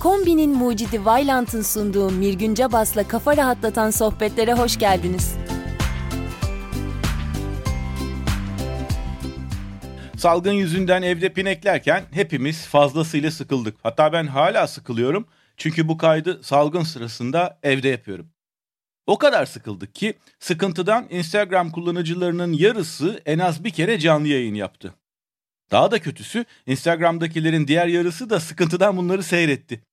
Kombinin mucidi Vailant'ın sunduğu Mirgünce Bas'la kafa rahatlatan sohbetlere hoş geldiniz. Salgın yüzünden evde pineklerken hepimiz fazlasıyla sıkıldık. Hatta ben hala sıkılıyorum. Çünkü bu kaydı salgın sırasında evde yapıyorum. O kadar sıkıldık ki sıkıntıdan Instagram kullanıcılarının yarısı en az bir kere canlı yayın yaptı. Daha da kötüsü Instagram'dakilerin diğer yarısı da sıkıntıdan bunları seyretti.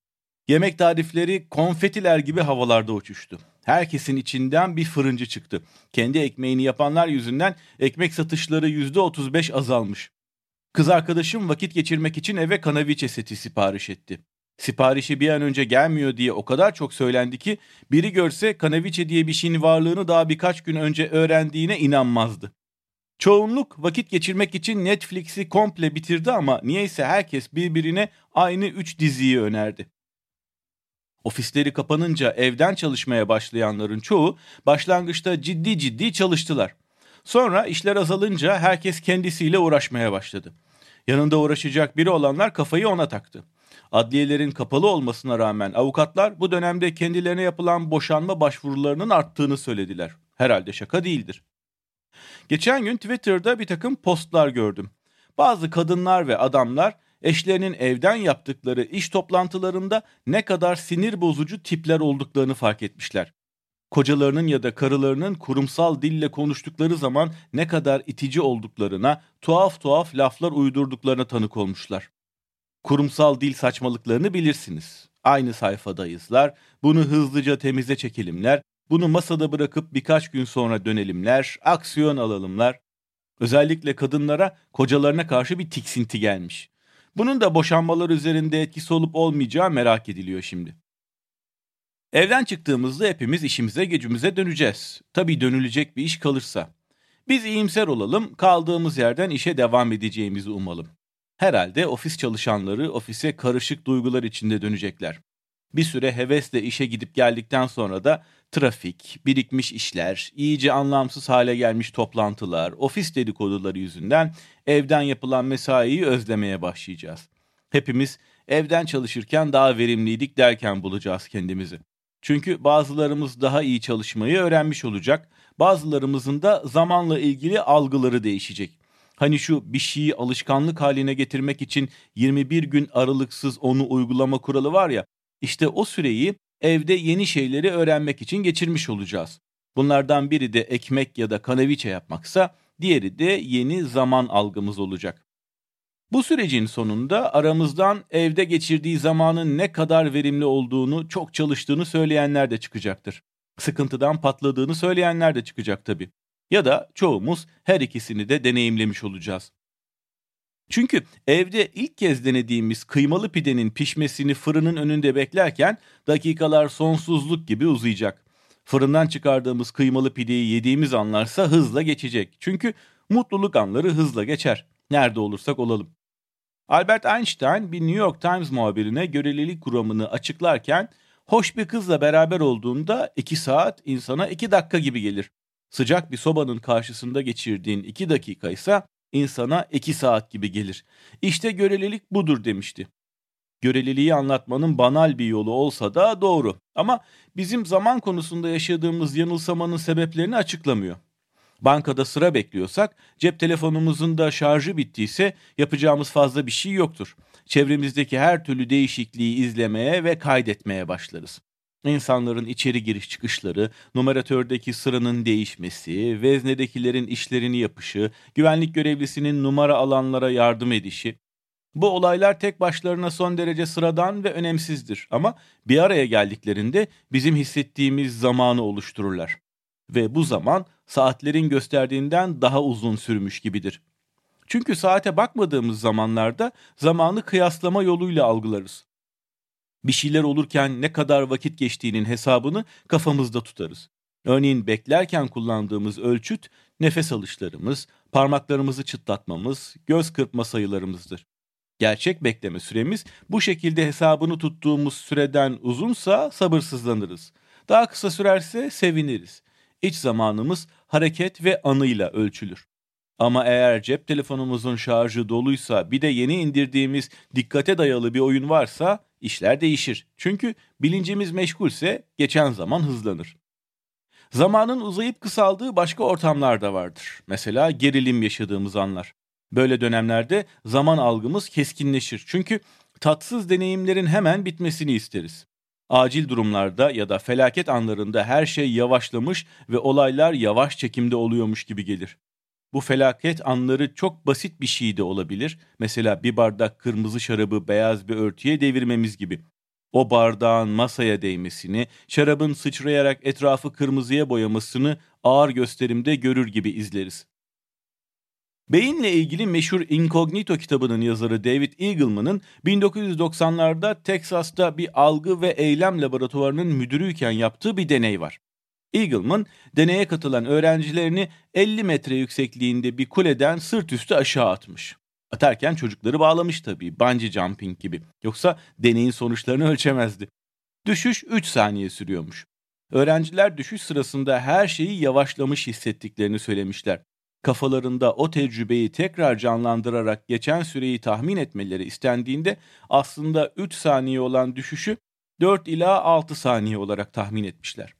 Yemek tarifleri konfetiler gibi havalarda uçuştu. Herkesin içinden bir fırıncı çıktı. Kendi ekmeğini yapanlar yüzünden ekmek satışları %35 azalmış. Kız arkadaşım vakit geçirmek için eve kanaviçe seti sipariş etti. Siparişi bir an önce gelmiyor diye o kadar çok söylendi ki biri görse kanaviçe diye bir şeyin varlığını daha birkaç gün önce öğrendiğine inanmazdı. Çoğunluk vakit geçirmek için Netflix'i komple bitirdi ama niyeyse herkes birbirine aynı 3 diziyi önerdi. Ofisleri kapanınca evden çalışmaya başlayanların çoğu başlangıçta ciddi ciddi çalıştılar. Sonra işler azalınca herkes kendisiyle uğraşmaya başladı. Yanında uğraşacak biri olanlar kafayı ona taktı. Adliyelerin kapalı olmasına rağmen avukatlar bu dönemde kendilerine yapılan boşanma başvurularının arttığını söylediler. Herhalde şaka değildir. Geçen gün Twitter'da bir takım postlar gördüm. Bazı kadınlar ve adamlar eşlerinin evden yaptıkları iş toplantılarında ne kadar sinir bozucu tipler olduklarını fark etmişler. Kocalarının ya da karılarının kurumsal dille konuştukları zaman ne kadar itici olduklarına, tuhaf tuhaf laflar uydurduklarına tanık olmuşlar. Kurumsal dil saçmalıklarını bilirsiniz. Aynı sayfadayızlar, bunu hızlıca temize çekelimler, bunu masada bırakıp birkaç gün sonra dönelimler, aksiyon alalımlar. Özellikle kadınlara kocalarına karşı bir tiksinti gelmiş. Bunun da boşanmalar üzerinde etkisi olup olmayacağı merak ediliyor şimdi. Evden çıktığımızda hepimiz işimize gücümüze döneceğiz. Tabii dönülecek bir iş kalırsa. Biz iyimser olalım, kaldığımız yerden işe devam edeceğimizi umalım. Herhalde ofis çalışanları ofise karışık duygular içinde dönecekler. Bir süre hevesle işe gidip geldikten sonra da trafik, birikmiş işler, iyice anlamsız hale gelmiş toplantılar, ofis dedikoduları yüzünden evden yapılan mesaiyi özlemeye başlayacağız. Hepimiz evden çalışırken daha verimliydik derken bulacağız kendimizi. Çünkü bazılarımız daha iyi çalışmayı öğrenmiş olacak, bazılarımızın da zamanla ilgili algıları değişecek. Hani şu bir şeyi alışkanlık haline getirmek için 21 gün aralıksız onu uygulama kuralı var ya, işte o süreyi evde yeni şeyleri öğrenmek için geçirmiş olacağız. Bunlardan biri de ekmek ya da kanaviçe yapmaksa diğeri de yeni zaman algımız olacak. Bu sürecin sonunda aramızdan evde geçirdiği zamanın ne kadar verimli olduğunu, çok çalıştığını söyleyenler de çıkacaktır. Sıkıntıdan patladığını söyleyenler de çıkacak tabii. Ya da çoğumuz her ikisini de deneyimlemiş olacağız. Çünkü evde ilk kez denediğimiz kıymalı pidenin pişmesini fırının önünde beklerken dakikalar sonsuzluk gibi uzayacak. Fırından çıkardığımız kıymalı pideyi yediğimiz anlarsa hızla geçecek. Çünkü mutluluk anları hızla geçer. Nerede olursak olalım. Albert Einstein bir New York Times muhabirine görelilik kuramını açıklarken hoş bir kızla beraber olduğunda 2 saat insana 2 dakika gibi gelir. Sıcak bir sobanın karşısında geçirdiğin 2 dakika ise insana 2 saat gibi gelir. İşte görelilik budur demişti. Göreliliği anlatmanın banal bir yolu olsa da doğru. Ama bizim zaman konusunda yaşadığımız yanılsamanın sebeplerini açıklamıyor. Bankada sıra bekliyorsak, cep telefonumuzun da şarjı bittiyse yapacağımız fazla bir şey yoktur. Çevremizdeki her türlü değişikliği izlemeye ve kaydetmeye başlarız. İnsanların içeri giriş çıkışları, numaratördeki sıranın değişmesi, veznedekilerin işlerini yapışı, güvenlik görevlisinin numara alanlara yardım edişi. Bu olaylar tek başlarına son derece sıradan ve önemsizdir ama bir araya geldiklerinde bizim hissettiğimiz zamanı oluştururlar. Ve bu zaman saatlerin gösterdiğinden daha uzun sürmüş gibidir. Çünkü saate bakmadığımız zamanlarda zamanı kıyaslama yoluyla algılarız. Bir şeyler olurken ne kadar vakit geçtiğinin hesabını kafamızda tutarız. Örneğin beklerken kullandığımız ölçüt nefes alışlarımız, parmaklarımızı çıtlatmamız, göz kırpma sayılarımızdır. Gerçek bekleme süremiz bu şekilde hesabını tuttuğumuz süreden uzunsa sabırsızlanırız. Daha kısa sürerse seviniriz. İç zamanımız hareket ve anıyla ölçülür. Ama eğer cep telefonumuzun şarjı doluysa bir de yeni indirdiğimiz dikkate dayalı bir oyun varsa işler değişir. Çünkü bilincimiz meşgulse geçen zaman hızlanır. Zamanın uzayıp kısaldığı başka ortamlar da vardır. Mesela gerilim yaşadığımız anlar. Böyle dönemlerde zaman algımız keskinleşir. Çünkü tatsız deneyimlerin hemen bitmesini isteriz. Acil durumlarda ya da felaket anlarında her şey yavaşlamış ve olaylar yavaş çekimde oluyormuş gibi gelir. Bu felaket anları çok basit bir şey de olabilir. Mesela bir bardak kırmızı şarabı beyaz bir örtüye devirmemiz gibi. O bardağın masaya değmesini, şarabın sıçrayarak etrafı kırmızıya boyamasını ağır gösterimde görür gibi izleriz. Beyinle ilgili meşhur Incognito kitabının yazarı David Eagleman'ın 1990'larda Teksas'ta bir algı ve eylem laboratuvarının müdürüyken yaptığı bir deney var. Eagleman, deneye katılan öğrencilerini 50 metre yüksekliğinde bir kuleden sırt üstü aşağı atmış. Atarken çocukları bağlamış tabii, bungee jumping gibi. Yoksa deneyin sonuçlarını ölçemezdi. Düşüş 3 saniye sürüyormuş. Öğrenciler düşüş sırasında her şeyi yavaşlamış hissettiklerini söylemişler. Kafalarında o tecrübeyi tekrar canlandırarak geçen süreyi tahmin etmeleri istendiğinde aslında 3 saniye olan düşüşü 4 ila 6 saniye olarak tahmin etmişler.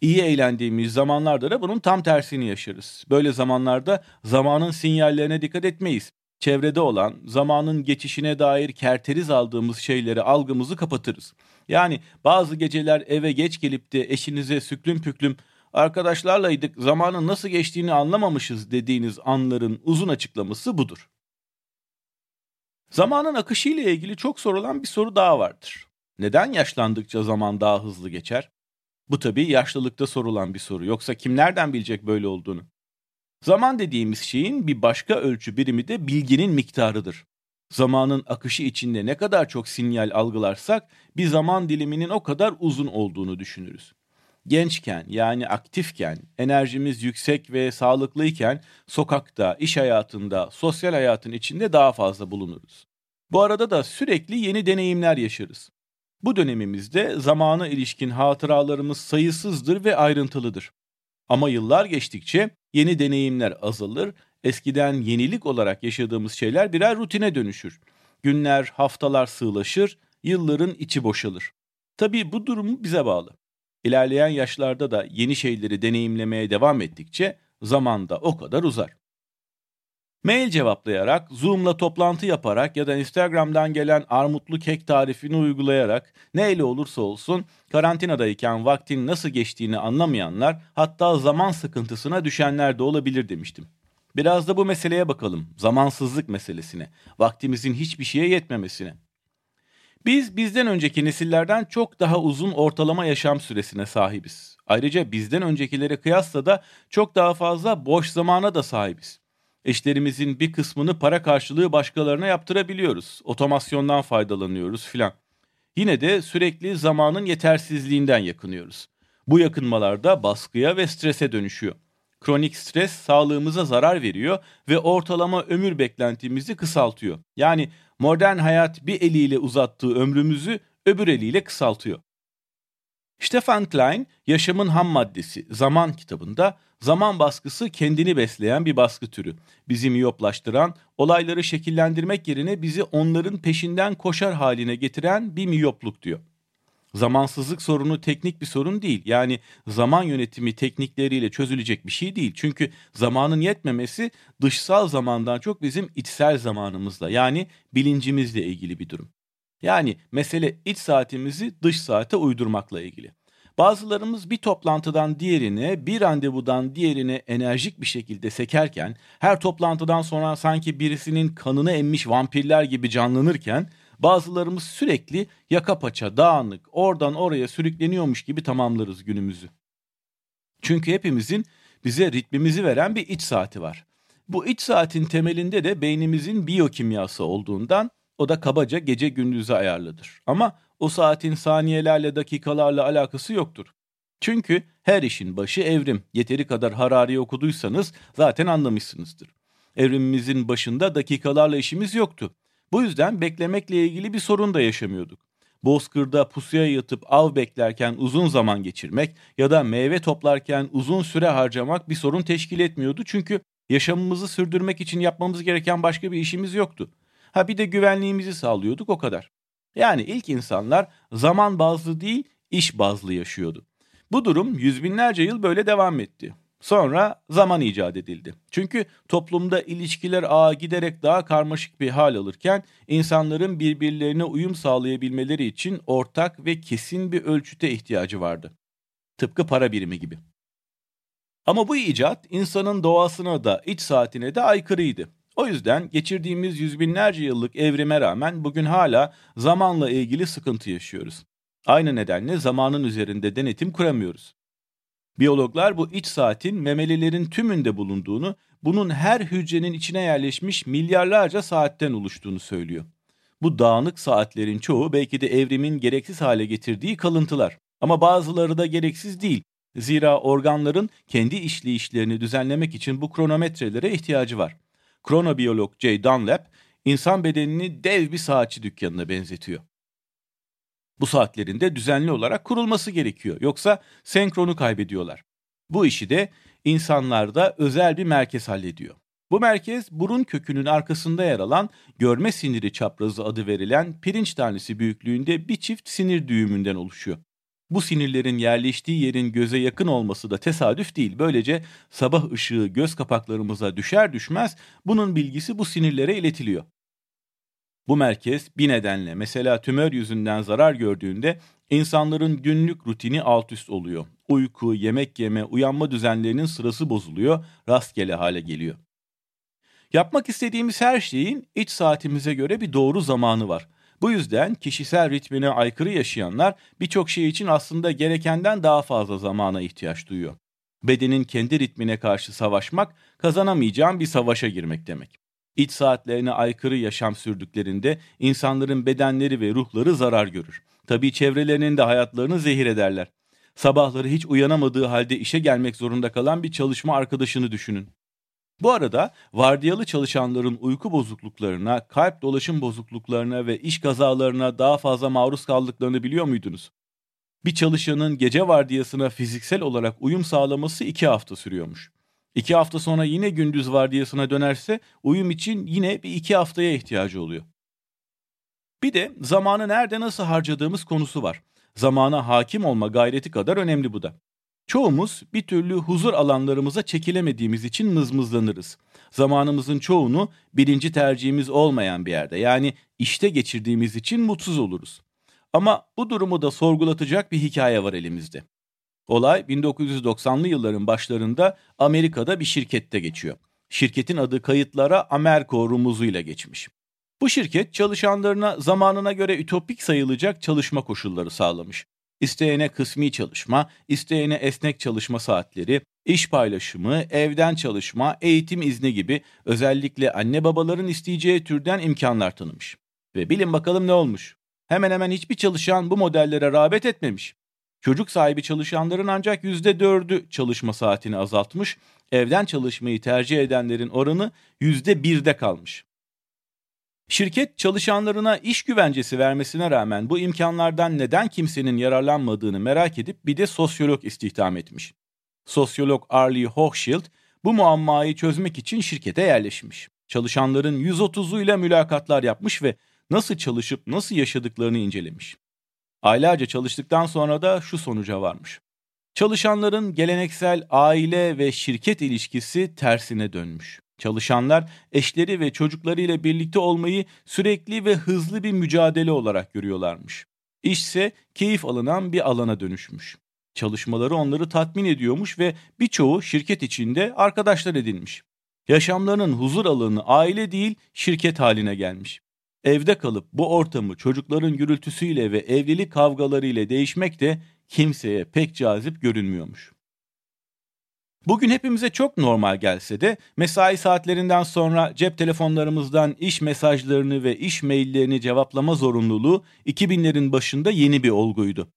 İyi eğlendiğimiz zamanlarda da bunun tam tersini yaşarız. Böyle zamanlarda zamanın sinyallerine dikkat etmeyiz. Çevrede olan, zamanın geçişine dair kerteriz aldığımız şeyleri algımızı kapatırız. Yani bazı geceler eve geç gelip de eşinize süklüm püklüm arkadaşlarlaydık zamanın nasıl geçtiğini anlamamışız dediğiniz anların uzun açıklaması budur. Zamanın akışı ile ilgili çok sorulan bir soru daha vardır. Neden yaşlandıkça zaman daha hızlı geçer? Bu tabii yaşlılıkta sorulan bir soru. Yoksa kim nereden bilecek böyle olduğunu? Zaman dediğimiz şeyin bir başka ölçü birimi de bilginin miktarıdır. Zamanın akışı içinde ne kadar çok sinyal algılarsak bir zaman diliminin o kadar uzun olduğunu düşünürüz. Gençken yani aktifken, enerjimiz yüksek ve sağlıklıyken sokakta, iş hayatında, sosyal hayatın içinde daha fazla bulunuruz. Bu arada da sürekli yeni deneyimler yaşarız. Bu dönemimizde zamana ilişkin hatıralarımız sayısızdır ve ayrıntılıdır. Ama yıllar geçtikçe yeni deneyimler azalır, eskiden yenilik olarak yaşadığımız şeyler birer rutine dönüşür. Günler, haftalar sığlaşır, yılların içi boşalır. Tabii bu durumu bize bağlı. İlerleyen yaşlarda da yeni şeyleri deneyimlemeye devam ettikçe zaman da o kadar uzar. Mail cevaplayarak, Zoom'la toplantı yaparak ya da Instagram'dan gelen armutlu kek tarifini uygulayarak neyle olursa olsun karantinadayken vaktin nasıl geçtiğini anlamayanlar hatta zaman sıkıntısına düşenler de olabilir demiştim. Biraz da bu meseleye bakalım. Zamansızlık meselesine. Vaktimizin hiçbir şeye yetmemesine. Biz bizden önceki nesillerden çok daha uzun ortalama yaşam süresine sahibiz. Ayrıca bizden öncekilere kıyasla da çok daha fazla boş zamana da sahibiz. Eşlerimizin bir kısmını para karşılığı başkalarına yaptırabiliyoruz. Otomasyondan faydalanıyoruz filan. Yine de sürekli zamanın yetersizliğinden yakınıyoruz. Bu yakınmalarda baskıya ve strese dönüşüyor. Kronik stres sağlığımıza zarar veriyor ve ortalama ömür beklentimizi kısaltıyor. Yani modern hayat bir eliyle uzattığı ömrümüzü öbür eliyle kısaltıyor. Stefan Klein, Yaşamın Ham Maddesi, Zaman kitabında zaman baskısı kendini besleyen bir baskı türü. Bizi miyoplaştıran, olayları şekillendirmek yerine bizi onların peşinden koşar haline getiren bir miyopluk diyor. Zamansızlık sorunu teknik bir sorun değil. Yani zaman yönetimi teknikleriyle çözülecek bir şey değil. Çünkü zamanın yetmemesi dışsal zamandan çok bizim içsel zamanımızla yani bilincimizle ilgili bir durum. Yani mesele iç saatimizi dış saate uydurmakla ilgili. Bazılarımız bir toplantıdan diğerine, bir randevudan diğerine enerjik bir şekilde sekerken, her toplantıdan sonra sanki birisinin kanını emmiş vampirler gibi canlanırken, bazılarımız sürekli yaka paça, dağınık, oradan oraya sürükleniyormuş gibi tamamlarız günümüzü. Çünkü hepimizin bize ritmimizi veren bir iç saati var. Bu iç saatin temelinde de beynimizin biyokimyası olduğundan o da kabaca gece gündüzü ayarlıdır. Ama o saatin saniyelerle dakikalarla alakası yoktur. Çünkü her işin başı evrim. Yeteri kadar Harari okuduysanız zaten anlamışsınızdır. Evrimimizin başında dakikalarla işimiz yoktu. Bu yüzden beklemekle ilgili bir sorun da yaşamıyorduk. Bozkırda pusuya yatıp av beklerken uzun zaman geçirmek ya da meyve toplarken uzun süre harcamak bir sorun teşkil etmiyordu. Çünkü yaşamımızı sürdürmek için yapmamız gereken başka bir işimiz yoktu. Ha bir de güvenliğimizi sağlıyorduk o kadar. Yani ilk insanlar zaman bazlı değil, iş bazlı yaşıyordu. Bu durum yüz binlerce yıl böyle devam etti. Sonra zaman icat edildi. Çünkü toplumda ilişkiler ağı giderek daha karmaşık bir hal alırken insanların birbirlerine uyum sağlayabilmeleri için ortak ve kesin bir ölçüte ihtiyacı vardı. Tıpkı para birimi gibi. Ama bu icat insanın doğasına da iç saatine de aykırıydı. O yüzden geçirdiğimiz yüz binlerce yıllık evrime rağmen bugün hala zamanla ilgili sıkıntı yaşıyoruz. Aynı nedenle zamanın üzerinde denetim kuramıyoruz. Biyologlar bu iç saatin memelilerin tümünde bulunduğunu, bunun her hücrenin içine yerleşmiş milyarlarca saatten oluştuğunu söylüyor. Bu dağınık saatlerin çoğu belki de evrimin gereksiz hale getirdiği kalıntılar. Ama bazıları da gereksiz değil. Zira organların kendi işleyişlerini düzenlemek için bu kronometrelere ihtiyacı var. Kronobiyolog Jay Dunlap, insan bedenini dev bir saatçi dükkanına benzetiyor. Bu saatlerinde düzenli olarak kurulması gerekiyor. Yoksa senkronu kaybediyorlar. Bu işi de insanlarda özel bir merkez hallediyor. Bu merkez burun kökünün arkasında yer alan görme siniri çaprazı adı verilen pirinç tanesi büyüklüğünde bir çift sinir düğümünden oluşuyor. Bu sinirlerin yerleştiği yerin göze yakın olması da tesadüf değil. Böylece sabah ışığı göz kapaklarımıza düşer düşmez bunun bilgisi bu sinirlere iletiliyor. Bu merkez bir nedenle mesela tümör yüzünden zarar gördüğünde insanların günlük rutini alt üst oluyor. Uyku, yemek yeme, uyanma düzenlerinin sırası bozuluyor, rastgele hale geliyor. Yapmak istediğimiz her şeyin iç saatimize göre bir doğru zamanı var. Bu yüzden kişisel ritmine aykırı yaşayanlar birçok şey için aslında gerekenden daha fazla zamana ihtiyaç duyuyor. Bedenin kendi ritmine karşı savaşmak kazanamayacağın bir savaşa girmek demek. İç saatlerine aykırı yaşam sürdüklerinde insanların bedenleri ve ruhları zarar görür. Tabii çevrelerinin de hayatlarını zehir ederler. Sabahları hiç uyanamadığı halde işe gelmek zorunda kalan bir çalışma arkadaşını düşünün. Bu arada vardiyalı çalışanların uyku bozukluklarına, kalp dolaşım bozukluklarına ve iş kazalarına daha fazla maruz kaldıklarını biliyor muydunuz? Bir çalışanın gece vardiyasına fiziksel olarak uyum sağlaması iki hafta sürüyormuş. İki hafta sonra yine gündüz vardiyasına dönerse uyum için yine bir iki haftaya ihtiyacı oluyor. Bir de zamanı nerede nasıl harcadığımız konusu var. Zamana hakim olma gayreti kadar önemli bu da. Çoğumuz bir türlü huzur alanlarımıza çekilemediğimiz için mızmızlanırız. Zamanımızın çoğunu birinci tercihimiz olmayan bir yerde yani işte geçirdiğimiz için mutsuz oluruz. Ama bu durumu da sorgulatacak bir hikaye var elimizde. Olay 1990'lı yılların başlarında Amerika'da bir şirkette geçiyor. Şirketin adı kayıtlara Amerco rumuzuyla geçmiş. Bu şirket çalışanlarına zamanına göre ütopik sayılacak çalışma koşulları sağlamış. İsteyene kısmi çalışma, isteyene esnek çalışma saatleri, iş paylaşımı, evden çalışma, eğitim izni gibi özellikle anne babaların isteyeceği türden imkanlar tanımış. Ve bilin bakalım ne olmuş? Hemen hemen hiçbir çalışan bu modellere rağbet etmemiş. Çocuk sahibi çalışanların ancak %4'ü çalışma saatini azaltmış, evden çalışmayı tercih edenlerin oranı %1'de kalmış. Şirket çalışanlarına iş güvencesi vermesine rağmen bu imkanlardan neden kimsenin yararlanmadığını merak edip bir de sosyolog istihdam etmiş. Sosyolog Arlie Hochschild bu muammayı çözmek için şirkete yerleşmiş. Çalışanların 130'uyla mülakatlar yapmış ve nasıl çalışıp nasıl yaşadıklarını incelemiş. Aylarca çalıştıktan sonra da şu sonuca varmış. Çalışanların geleneksel aile ve şirket ilişkisi tersine dönmüş. Çalışanlar eşleri ve çocuklarıyla birlikte olmayı sürekli ve hızlı bir mücadele olarak görüyorlarmış. İş ise keyif alınan bir alana dönüşmüş. Çalışmaları onları tatmin ediyormuş ve birçoğu şirket içinde arkadaşlar edinmiş. Yaşamlarının huzur alanı aile değil şirket haline gelmiş. Evde kalıp bu ortamı çocukların gürültüsüyle ve evlilik kavgalarıyla değişmek de kimseye pek cazip görünmüyormuş. Bugün hepimize çok normal gelse de mesai saatlerinden sonra cep telefonlarımızdan iş mesajlarını ve iş maillerini cevaplama zorunluluğu 2000'lerin başında yeni bir olguydu.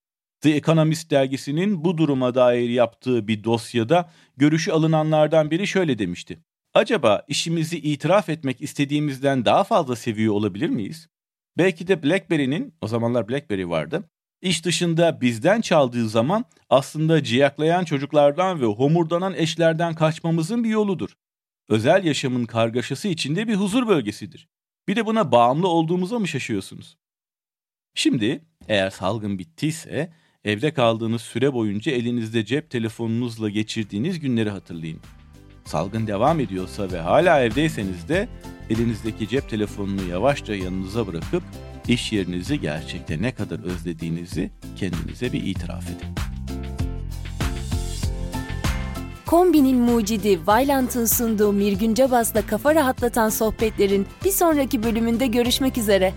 The Economist dergisinin bu duruma dair yaptığı bir dosyada görüşü alınanlardan biri şöyle demişti. Acaba işimizi itiraf etmek istediğimizden daha fazla seviyor olabilir miyiz? Belki de BlackBerry'nin, o zamanlar BlackBerry vardı, iş dışında bizden çaldığı zaman aslında ciyaklayan çocuklardan ve homurdanan eşlerden kaçmamızın bir yoludur. Özel yaşamın kargaşası içinde bir huzur bölgesidir. Bir de buna bağımlı olduğumuza mı şaşıyorsunuz? Şimdi eğer salgın bittiyse evde kaldığınız süre boyunca elinizde cep telefonunuzla geçirdiğiniz günleri hatırlayın. Salgın devam ediyorsa ve hala evdeyseniz de elinizdeki cep telefonunu yavaşça yanınıza bırakıp iş yerinizi gerçekte ne kadar özlediğinizi kendinize bir itiraf edin. Kombinin mucidi Vailant'ın sunduğu Mirgün Cabas'la kafa rahatlatan sohbetlerin bir sonraki bölümünde görüşmek üzere.